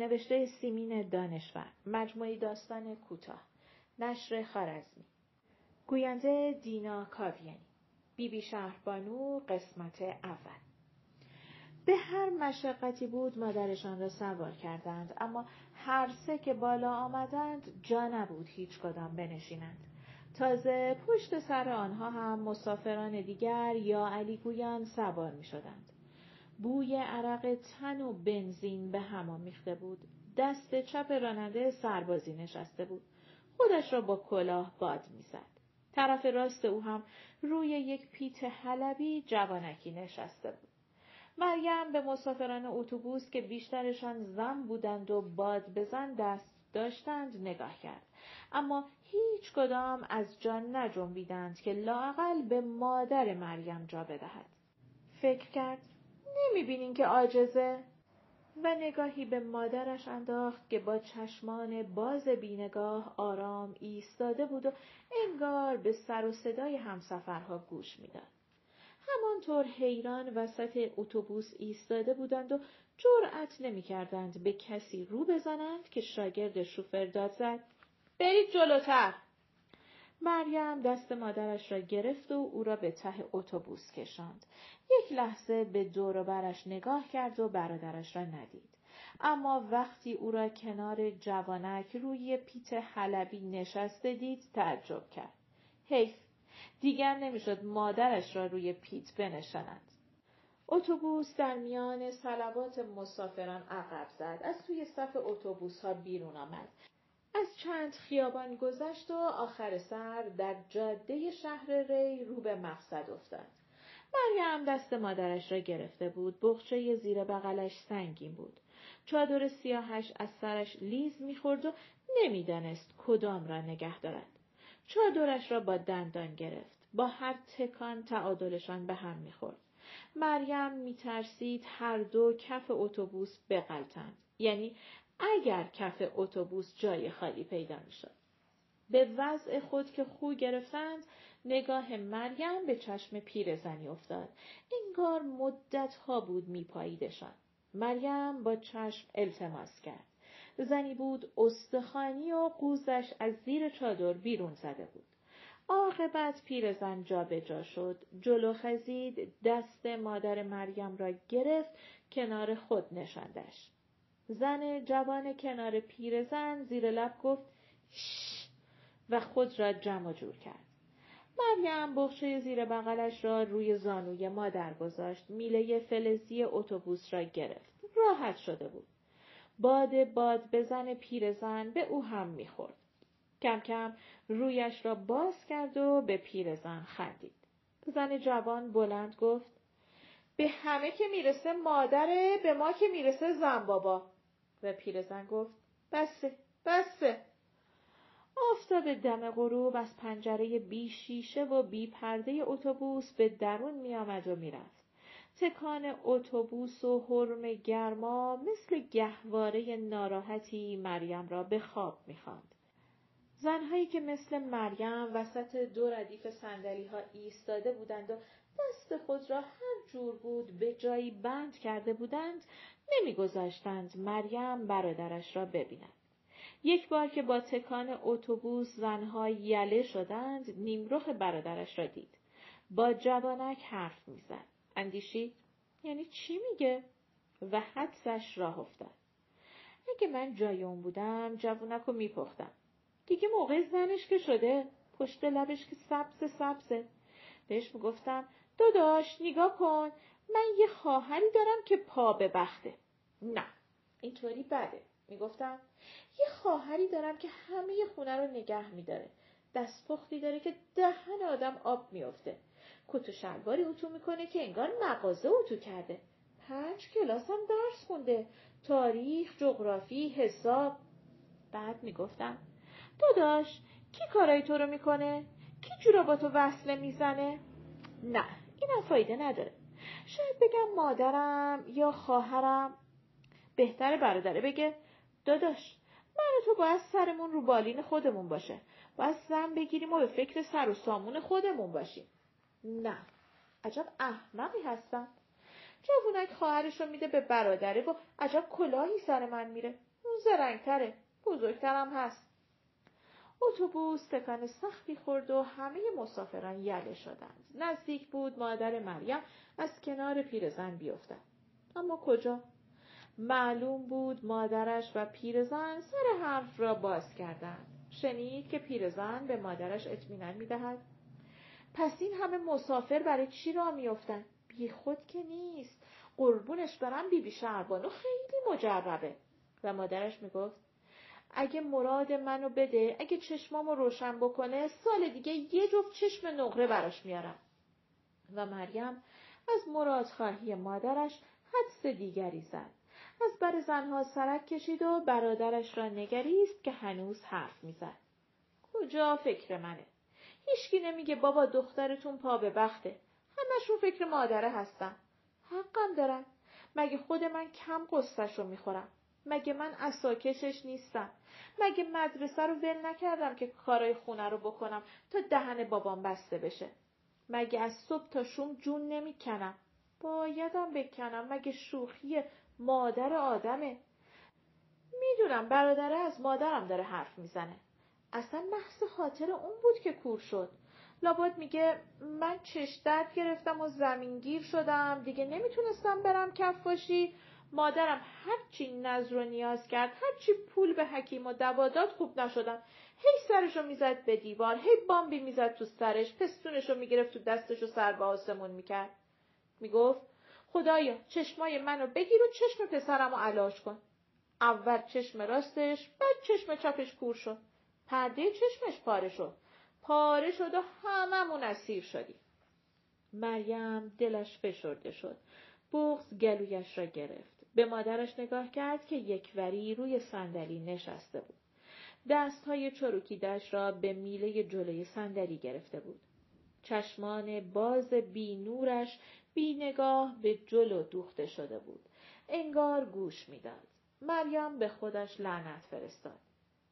نوشته سیمین دانشور مجموعی داستان کوتاه نشر خارزمی. گوینده دینا کاویانی بیبی شهربانو قسمت اول. به هر مشقتی بود مادرشان را سوار کردند اما هر سه که بالا آمدند جا نبود هیچ کدام بنشینند. تازه پشت سر آنها هم مسافران دیگر یا علی گویان سوار می شدند. بوی عرق تن و بنزین به هم آمیخته بود. دست چپ راننده سربازی نشسته بود. خودش را با کلاه باد می‌زد. طرف راست او هم روی یک پیت حلبی جوانکی نشسته بود. مریم به مسافران اتوبوس که بیشترشان زن بودند و باد بزن دست داشتند نگاه کرد. اما هیچ کدام از جان نجنبیدند که لاقل به مادر مریم جا بدهد. فکر کرد نمی بینین که عاجزه؟ و نگاهی به مادرش انداخت که با چشمان باز بینگاه آرام ایستاده بود و انگار به سر و صدای همسفرها گوش می‌داد. همانطور حیران وسط اتوبوس ایستاده بودند و جرأت نمی‌کردند به کسی رو بزنند که شاگرد شوفر داد زد برید جلوتر مریم دست مادرش را گرفت و او را به ته اتوبوس کشاند. یک لحظه به دور برش نگاه کرد و برادرش را ندید. اما وقتی او را کنار جوانک روی پیت حلبی نشسته دید تعجب کرد. حیف دیگر نمی‌شد مادرش را روی پیت بنشاند. اتوبوس در میان صلوات مسافران عقب زد. از توی صف اتوبوس ها بیرون آمد. از چند خیابان گذشت و آخر سر در جاده شهر ری رو به مقصد افتاد. مریم دست مادرش را گرفته بود. بخچه زیر بغلش سنگین بود. چادر سیاهش از سرش لیز می‌خورد و نمی‌دانست کدام را نگه دارد. چادرش را با دندان گرفت. با هر تکان تعادلشان به هم می‌خورد. مریم میترسید هر دو کف اتوبوس بغلتند. یعنی اگر کف اتوبوس جای خالی پیدا می‌شد. به وضع خود که خو گرفتند نگاه مریم به چشم پیرزنی افتاد. انگار مدت ها بود میپاییدشان. مریم با چشم التماس کرد. زنی بود استخوانی و قوزش از زیر چادر بیرون زده بود. عاقبت پیرزن جابجا جا شد جلو خزید دست مادر مریم را گرفت کنار خود نشاندش زن جوان کنار پیرزن زیر لب گفت شش و خود را جمع جور کرد. مریم بخشه زیر بغلش را روی زانوی مادر گذاشت. میله فلزی اتوبوس را گرفت. راحت شده بود. باد باد بزن پیرزن به او هم می‌خورد. کم کم رویش را باز کرد و به پیرزن خندید. زن جوان بلند گفت به همه که می‌رسه مادره به ما که می‌رسه زن بابا. و پیرزن گفت بسه بسه آفتاب دم غروب از پنجره بی شیشه و بی پرده اتوبوس به درون می آمد و می‌رفت. تکان اتوبوس و حرم گرما مثل گهواره ناراحتی مریم را به خواب می‌خواند. زنهایی که مثل مریم وسط دو ردیف سندلی ها ایستاده بودند و دست خود را هر جور بود به جایی بند کرده بودند نمیگذاشتند مریم برادرش را ببیند. یک بار که با تکان اتوبوس زنها یله شدند نیمرخ برادرش را دید. با جوانک حرف می‌زد. اندیشید یعنی چی میگه؟ و حدسش راه افتاد. اگه من جای اون بودم جوانک رو میپختم. دیگه موقع زنش که شده پشت لبش که سبز سبزه. بهش می‌گفتم داداش نگاه کن. من یه خواهری دارم که پا به بخته. نه اینطوری بده. می‌گفتم یه خواهری دارم که همه خونه رو نگه میداره. دستپختی داره که دهن آدم آب میافته. کت و شلواری اتو می‌کنه که انگار مغازه اتو کرده. پنج کلاس هم درس خونده. تاریخ جغرافی حساب. بعد می‌گفتم داداش کی کارای تو رو می‌کنه؟ کی جورا با تو وصله می‌زنه؟ نه. اینم فایده نداره. شاید بگم مادرم یا خواهرم بهتر برادره بگه داداش من تو باید سرمون رو بالین خودمون باشه. باید زن بگیریم و به فکر سر و سامون خودمون باشیم. نه. عجب احمقی هستم. جوونک خواهرش رو میده به برادره و عجب کلاهی سر من میره. اون زرنگتره. بزرگترم هست. اتوبوس تکان سختی خورد و همه مسافران یله شدند. نزدیک بود مادر مریم از کنار پیرزن بیفتد. اما کجا؟ معلوم بود مادرش و پیرزن سر حرف را باز کردند. شنید که پیرزن به مادرش اطمینان می‌دهد. پس این همه مسافر برای چی را میافتند؟ بی خود که نیست. قربونش برم بیبی شهربانو خیلی مجربه. و مادرش می‌گفت اگه مراد منو بده اگه چشمامو روشن بکنه سال دیگه یه جفت چشم نقره براش میارم. و مریم از مرادخواهی مادرش حدس دیگری زد. از بر زنها سرک کشید و برادرش را نگریست که هنوز حرف می‌زد. کجا فکر منه؟ هیچکی نمیگه بابا دخترتون پا به بخته. همشون فکر مادره هستن. حقم دارن. مگه خود من کم قصتش رو می‌خورم؟ مگه من اساکشش نیستم؟ مگه مدرسه رو ول نکردم که کارای خونه رو بکنم تا دهن بابام بسته بشه؟ مگه از صبح تا شوم جون نمی‌کنم؟ بایدم بکنم مگه شوخی مادر آدمه؟ می‌دونم برادره از مادرم داره حرف می‌زنه. اصلا محض خاطر اون بود که کور شد. لابد میگه من چش درد گرفتم و زمینگیر شدم. دیگه نمی‌تونستم برم کفاشی. مادرم هرچی نظر و نیاز کرد هرچی پول به حکیم و دواداد خوب نشدم. هی سرشو می‌زد به دیوار هی بامبی می‌زد تو سرش پستونشو می‌گرفت تو دستشو سر به آسمون می‌کرد. می‌گفت خدایا چشمای منو بگیر و چشم پسرمو علاج کن. اول چشم راستش بعد چشم چپش کور شد. پرده چشمش پاره شد. پاره شد و هممون اسیر شدیم. مریم دلش فشرده شد. بغز گلویش را گرفت. به مادرش نگاه کرد که یک وری روی صندلی نشسته بود. دستهای چروکیدش را به میله جلوی صندلی گرفته بود. چشمان باز بی نورش بی نگاه به جلو دوخته شده بود. انگار گوش می‌داد. مریم به خودش لعنت فرستاد.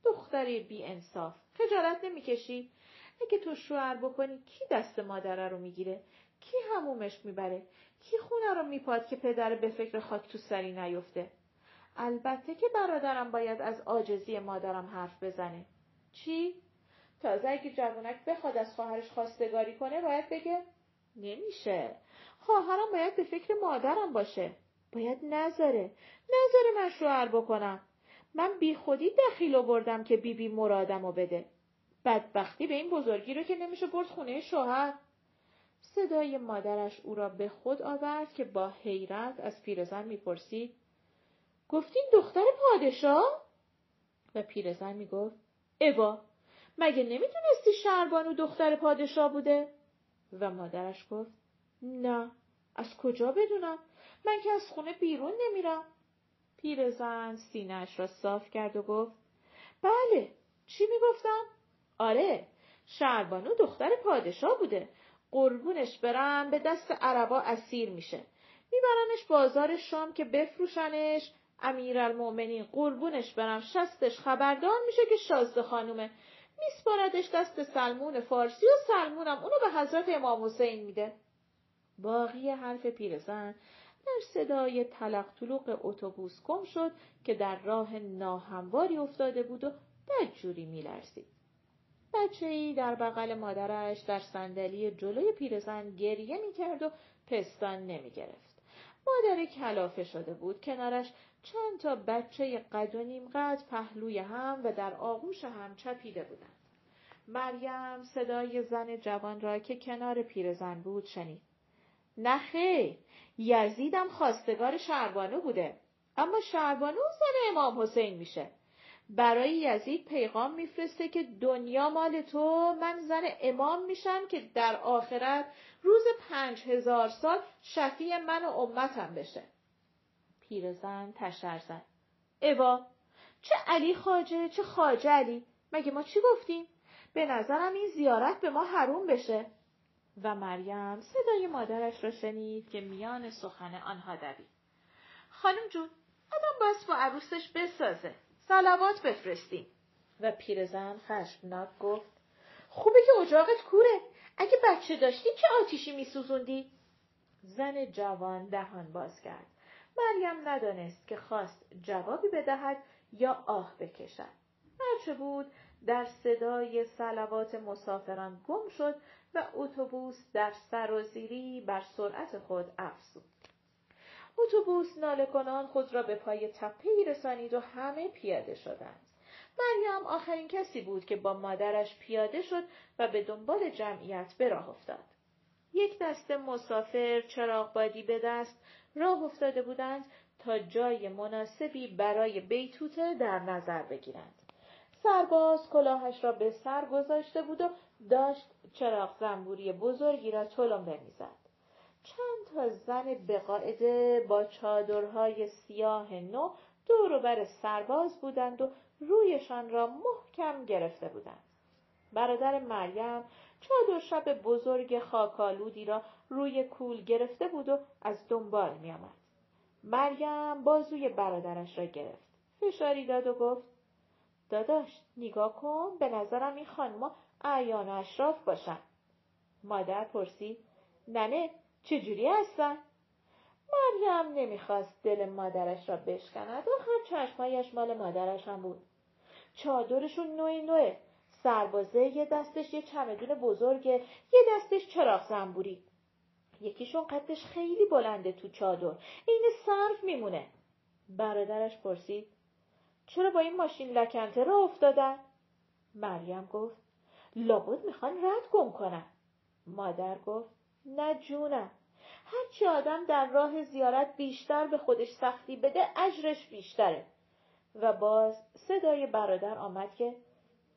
دختری بی انصاف. خجالت نمی‌کشی؟ اگه تو شوهر بکنی کی دست مادره رو می‌گیره؟ کی همومش می‌بره؟ کی خونه رو میپاد که پدر به فکر خاک تو سری نیفته؟ البته که برادرم باید از عاجزی مادرم حرف بزنه. چی؟ تازه اگه جوونک بخواد از خواهرش خواستگاری کنه باید بگه نمیشه. خواهرم باید به فکر مادرم باشه. باید نذاره. نذاره من شوهر بکنم. من بی خودی دخیل بردم که بیبی بی مرادم رو بده. بدبختی به این بزرگی رو که نمیشه برد خونه شوهر. صدای مادرش او را به خود آورد که با حیرت از پیرزن می‌پرسید گفتین دختر پادشاه؟ و پیرزن می‌گفت اوا مگه نمی‌تونستی شربانو دختر پادشاه بوده؟ و مادرش گفت نه از کجا بدونم من که از خونه بیرون نمیرم پیرزن سینهاش را صاف کرد و گفت بله چی می‌گفتم؟ آره شربانو دختر پادشاه بوده قربونش برم به دست عربا اسیر میشه. میبرنش بازار شام که بفروشنش. امیرالمؤمنین قربونش برم. شستش خبردار میشه که شازده خانومه. میسپاردش دست سلمون فارسی و سلمونم اونو به حضرت امام حسین میده. باقی حرف پیرزن. در صدای تلق طلوق اتوبوس گم شد که در راه ناهمواری افتاده بود و بدجوری میلرزید. بچه ای در بغل مادرش در صندلی جلوی پیرزن گریه می‌کرد و پستان نمی‌گرفت. مادر کلافه شده بود کنارش چند تا بچه قد و نیم قد پهلوی هم و در آغوش هم چپیده بودند. مریم صدای زن جوان را که کنار پیرزن بود شنید. نه یزیدم خواستگار شربانو بوده. اما شربانو زن امام حسین میشه. برای یزید پیغام میفرسته که دنیا مال تو من زن امام میشم که در آخرت روز پنج هزار سال شفیع من و امتم بشه. پیرزن تشر زد. اوا چه علی خاجه چه خاجه علی مگه ما چی گفتیم؟ به نظرم این زیارت به ما حروم بشه. و مریم صدای مادرش را شنید که میان سخن آنها دوید. خانم جون آدم باید با عروسش بسازه. سلوات بفرستیم و پیرزن خشمناک گفت خوبه که اجاقت کوره اگه بچه داشتی چه آتیشی میسوزوندی زن جوان دهان باز کرد. مریم ندانست که خواست جوابی بدهد یا آه بکشد. هرچه بود در صدای سلوات مسافران گم شد و اتوبوس در سرازیری بر سرعت خود افزود. اتوبوس ناله کنان خود را به پای تپه رسانید و همه پیاده شدند. مریم آخرین کسی بود که با مادرش پیاده شد و به دنبال جمعیت به راه افتاد. یک دسته مسافر چراغ بادی به دست راه افتاده بودند تا جای مناسبی برای بیتوته در نظر بگیرند. سرباز کلاهش را به سر گذاشته بود و داشت چراغ زنبوری بزرگی را تلمبه می‌زد. چند تا زن بقاعده با چادرهای سیاه نو دور بر سرباز بودند و رویشان را محکم گرفته بودند. برادر مریم چادر شب بزرگ خاکالودی را روی کول گرفته بود و از دنبال می آمد. مریم بازوی برادرش را گرفت. فشاری داد و گفت داداش نگاه کن به نظرم این خانما اعیان اشراف باشن. مادر پرسید ننه چجوری هستن؟ مریم نمی‌خواست دل مادرش را بشکند و هر چشمایش مال مادرش هم بود. چادرشون نوعی نوعه. سربازه یه دستش یه چمدون بزرگه یه دستش چراغ زنبوری. یکیشون قدش خیلی بلنده تو چادر. این صرف میمونه. برادرش پرسید چرا با این ماشین لکنته را افتادن؟ مریم گفت لابد می‌خوان رد گم کنن. مادر گفت نه جونم. هرچی آدم در راه زیارت بیشتر به خودش سختی بده اجرش بیشتره. و باز صدای برادر آمد که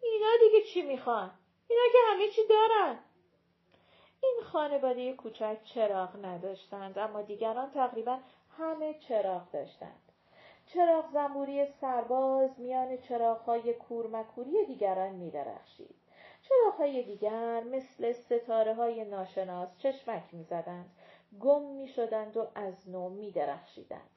اینا دیگه چی می‌خوان؟ اینا که همه چی دارن. این خانواده کوچک چراغ نداشتند اما دیگران تقریبا همه چراغ داشتند. چراغ زنبوری سرباز میان چراغهای کورمکوری دیگران میدرخشید. چراغهای دیگر مثل ستاره های ناشناس چشمک می‌زدند. گم می‌شدند و از نو میدرخشیدند.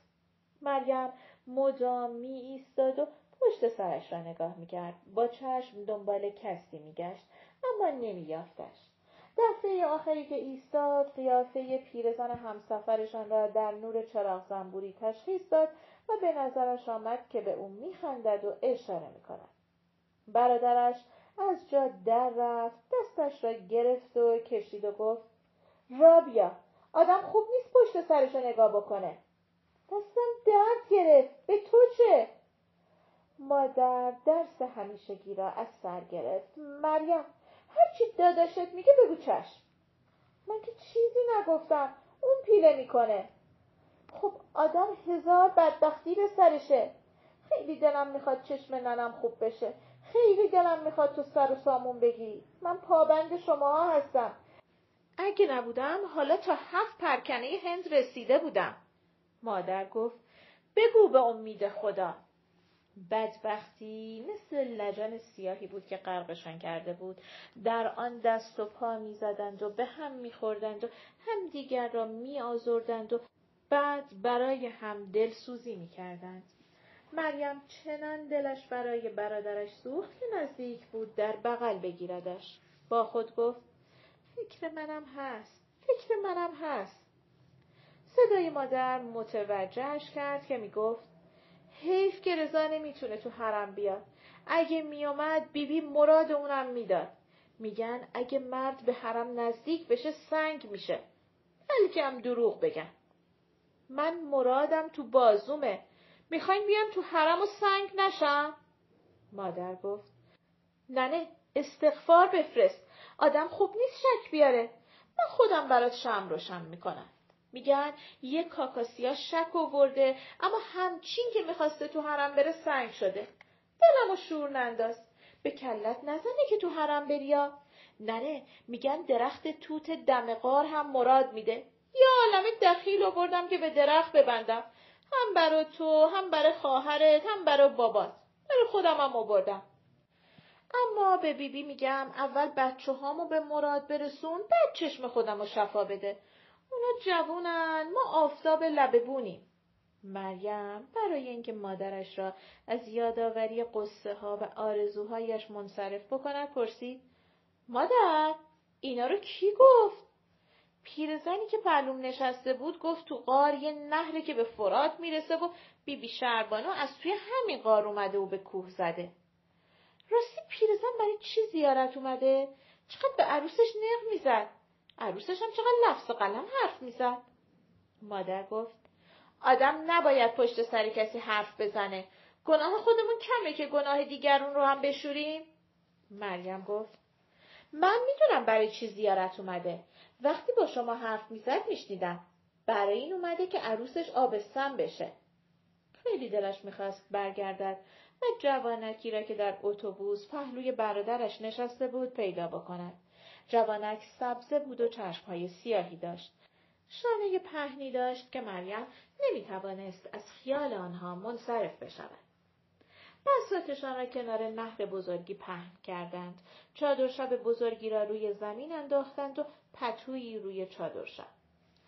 مریم مدام می ایستاد و پشت سرش را نگاه می‌کرد. با چشم دنبال کسی میگشت اما نمییافتش. دفعه آخری که ایستاد قیافه پیرزن همسفرشان را در نور چراغ زنبوری تشخیص داد و به نظرش آمد که به او میخندد و اشاره می‌کند. برادرش از جا در رفت دستش را گرفت و کشید و گفت رابیا آدم خوب نیست پشت سرش نگاه بکنه. دستم درد گرفت به تو چه؟ مادر درس همیشگی را از سر گرفت. مریم هرچی داداشت میگه بگو چشم. من که چیزی نگفتم اون پیله می‌کنه. خب آدم هزار بدبختی به سرشه خیلی دلم می‌خواد چشم ننم خوب بشه خیلی دلم می‌خواد تو سر و سامون بگیری من پابند شماها هستم. اگه نبودم حالا تا هفت پرکنه هند رسیده بودم. مادر گفت بگو به امید خدا. بدبختی مثل لجن سیاهی بود که غرقشان کرده بود. در آن دست و پا می‌زدند و به هم میخوردند و هم دیگر را میآزردند و بعد برای هم دلسوزی می‌کردند. مریم چنان دلش برای برادرش سوخت که نزدیک بود در بغل بگیردش. با خود گفت فکر منم هست فکر منم هست. صدای مادر متوجهش کرد که می‌گفت حیف که رضا نمی‌تونه تو حرم بیاد. اگه میومد بیبی مراد اونم می‌داد. میگن اگه مرد به حرم نزدیک بشه سنگ میشه. بلکه هم دروغ بگن. من مرادم تو بازومه. می‌خواین بیام تو حرم و سنگ نشم مادر گفت ننه استغفار بفرست. آدم خوب نیست شک بیاره. من خودم برات شم روشن می‌کنم. میگن یک کاکاسیا شک ورده اما همچین که می‌خواسته تو حرم بره سنگ شده. دلمو شور ننداز. به کلت نزنه که تو حرم بریا ننه میگن درخت توت دمقار هم مراد میده. یا عالم دخیل آوردم که به درخت ببندم. هم برا تو هم برای خواهرت هم برای بابات. برای خودم هم آوردم. اما به بیبی بی میگم اول بچه هامو به مراد برسون بعد چشم خودم رو شفا بده. اونا جوونن ما آفتاب لبه بونیم مریم برای اینکه مادرش را از یادآوری قصه ها و آرزوهایش منصرف بکند پرسید مادر اینا رو کی گفت؟ پیرزنی که پلوم نشسته بود گفت تو غار یه نهره که به فرات می‌رسه و بیبی بی شربانو از توی همین غار اومده و به کوه زده. راستی پیرزن برای چی زیارت اومده؟ چقدر به عروسش نق می‌زد؟ عروسش هم چقدر لفظ قلم حرف می‌زد؟ مادر گفت آدم نباید پشت سر کسی حرف بزنه. گناه خودمون کمه که گناه دیگرون رو هم بشوریم؟ مریم گفت من می‌دونم برای چی زیارت اومده. وقتی با شما حرف می‌زد میشنیدم. برای این اومده که عروسش آبستن بشه. خیلی دلش می‌خواست برگردد و جوانکی را که در اتوبوس پهلوی برادرش نشسته بود پیدا بکند. جوانک سبزه بود و چشمهای سیاهی داشت. شانه پهنی داشت که مریم نمی‌توانست از خیال آنها منصرف بشود. بساتشان را کنار نهر بزرگی پهن کردند. چادر شب بزرگی را روی زمین انداختند و پتویی روی چادر شب.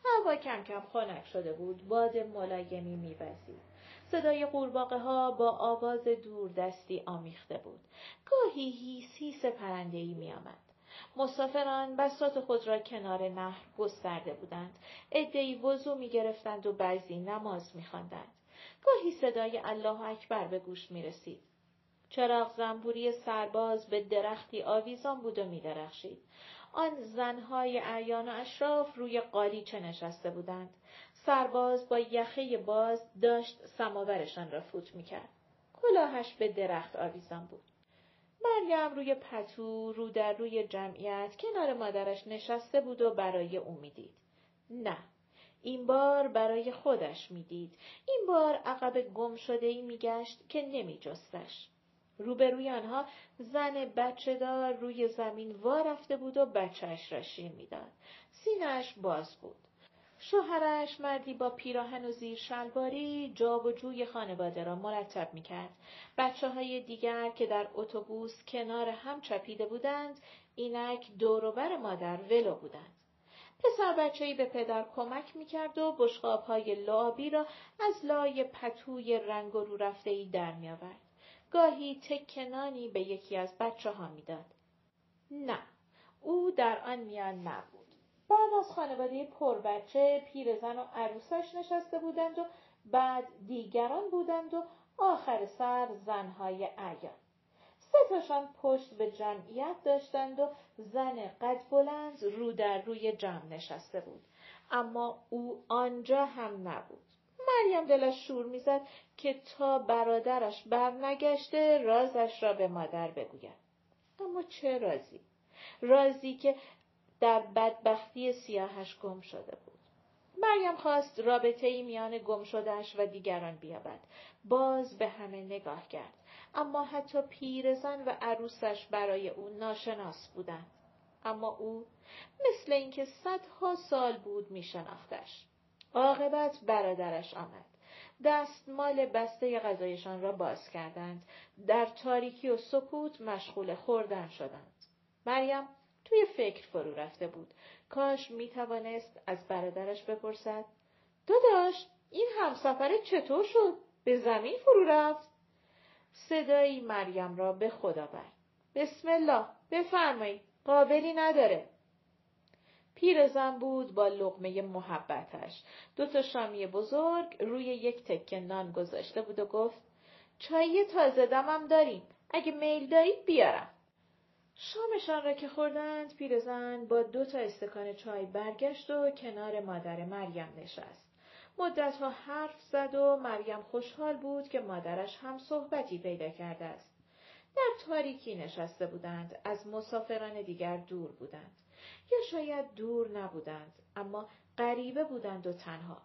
هوا کم کم خنک شده بود. باد ملایمی میوزید. صدای قورباغه ها با آواز دستی آمیخته بود. گاهی هیس هیس پرنده ای می آمد. مسافران بسات خود را کنار نهر گسترده بودند. عدهای وضو می گرفتند و بعضی نماز می خواندند. گاهی صدای الله اکبر به گوش می رسید. چراغ زنبوری سرباز به درختی آویزان بود و می درخشید. آن زنهای اعیان و اشراف روی قالیچه نشسته بودند. سرباز با یخه باز داشت سماورشان را فوت می‌کرد. کلاهش به درخت آویزان بود. مریم روی پتو رو در روی جمعیت کنار مادرش نشسته بود و برای او می‌دید. نه، این بار برای خودش می‌دید. این بار عقب گم شده ای میگشت که نمی جستش. روبروی آنها زن بچه دار روی زمین وا رفته بود و بچهش را شیر می‌داد. سینهش باز بود. شوهرش مردی با پیراهن و زیر شلواری جا و جوی خانواده را مرتب می کرد. بچه های دیگر که در اتوبوس کنار هم چپیده بودند اینک دوروبر مادر ولو بودند. پسر بچهی به پدر کمک می‌کرد و بشقاب های لابی را از لای پتوی رنگ رو رفته ای در می آورد. گاهی تکنانی به یکی از بچه ها می‌داد. نه، او در آن میان نبود. بعد از خانواده پر بچه پیرزن و عروسش نشسته بودند و بعد دیگران بودند و آخر سر زنهای عیان. سه پشت به جمعیت داشتند و زن قد بلند رو در روی جمع نشسته بود. اما او آنجا هم نبود. مریم دلش شور می‌زد که تا برادرش برنگشته رازش را به مادر بگوید. اما چه رازی؟ رازی که در بدبختی سیاهش گم شده بود. مریم خواست رابطه ای میان گم شدهش و دیگران بیابد. باز به همه نگاه کرد. اما حتی پیرزن و عروسش برای او ناشناس بودند. اما او مثل اینکه صدها سال بود میشناختش. عاقبت برادرش آمد. دستمال بسته غذایشان را باز کردند. در تاریکی و سکوت مشغول خوردن شدند. مریم توی فکر فرو رفته بود. کاش می توانست از برادرش بپرسد. داداش این همسفر چطور شد؟ به زمین فرو رفت؟ صدایی مریم را به خدا برد. بسم الله بفرمایید قابلی نداره. پیرزن بود با لغمه محبتش. دو تا شامی بزرگ روی یک تکه نان گذاشته بود و گفت چای تازه دمم داریم. اگه میل دارید بیارم. شامشان را که خوردند پیرزن با دو تا استکان چای برگشت و کنار مادر مریم نشست. مدتها حرف زد و مریم خوشحال بود که مادرش هم صحبتی پیدا کرده است. در تاریکی نشسته بودند از مسافران دیگر دور بودند یا شاید دور نبودند اما غریبه بودند و تنها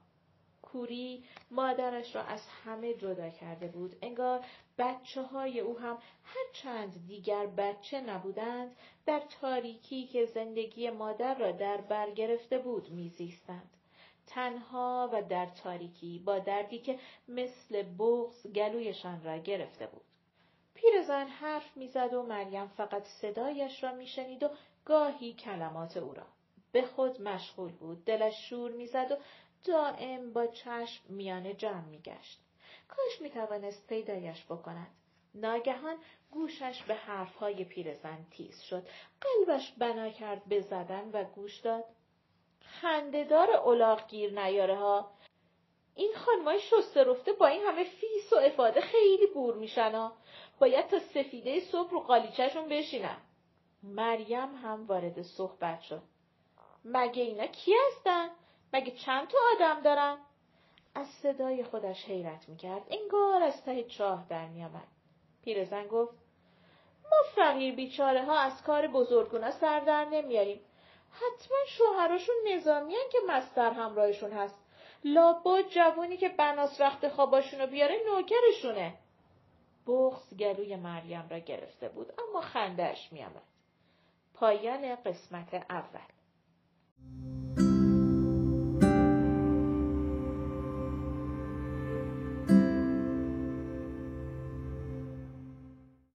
کوری مادرش را از همه جدا کرده بود. انگار بچه های او هم هر چند دیگر بچه نبودند در تاریکی که زندگی مادر را در بر گرفته بود میزیستند. تنها و در تاریکی با دردی که مثل بغز گلویشان را گرفته بود. پیرزن حرف می‌زد و مریم فقط صدایش را میشنید و گاهی کلمات او را. به خود مشغول بود. دلش شور می‌زد و دائم با چشم میان جمع میگشت. کاش می‌توانست پیدایش بکند. ناگهان گوشش به حرفهای پیرزن تیز شد. قلبش بنا کرد به زدن و گوش داد. خندهدار الاغ گیر نیاره ها این خانمای شسته رفته با این همه فیس و افاده خیلی بور میشن ها باید تا سفیده صبح رو قالیچهشون بشینن مریم هم وارد صحبت شد. مگه اینا کی هستن؟ مگه چند تا آدم دارن؟ از صدای خودش حیرت می‌کرد. انگار از ته چاه در میآمد. پیرزن گفت ما فقیر بیچاره ها از کار بزرگونا سر در نمیاریم. حتما شوهراشون نظامیان که مستر همراهشون هست. لابا جوونی که بناس رخت خواباشونو بیاره نوکرشونه. بغز گلوی مریم را گرفته بود اما خندهش میآمد. پایان قسمت اول.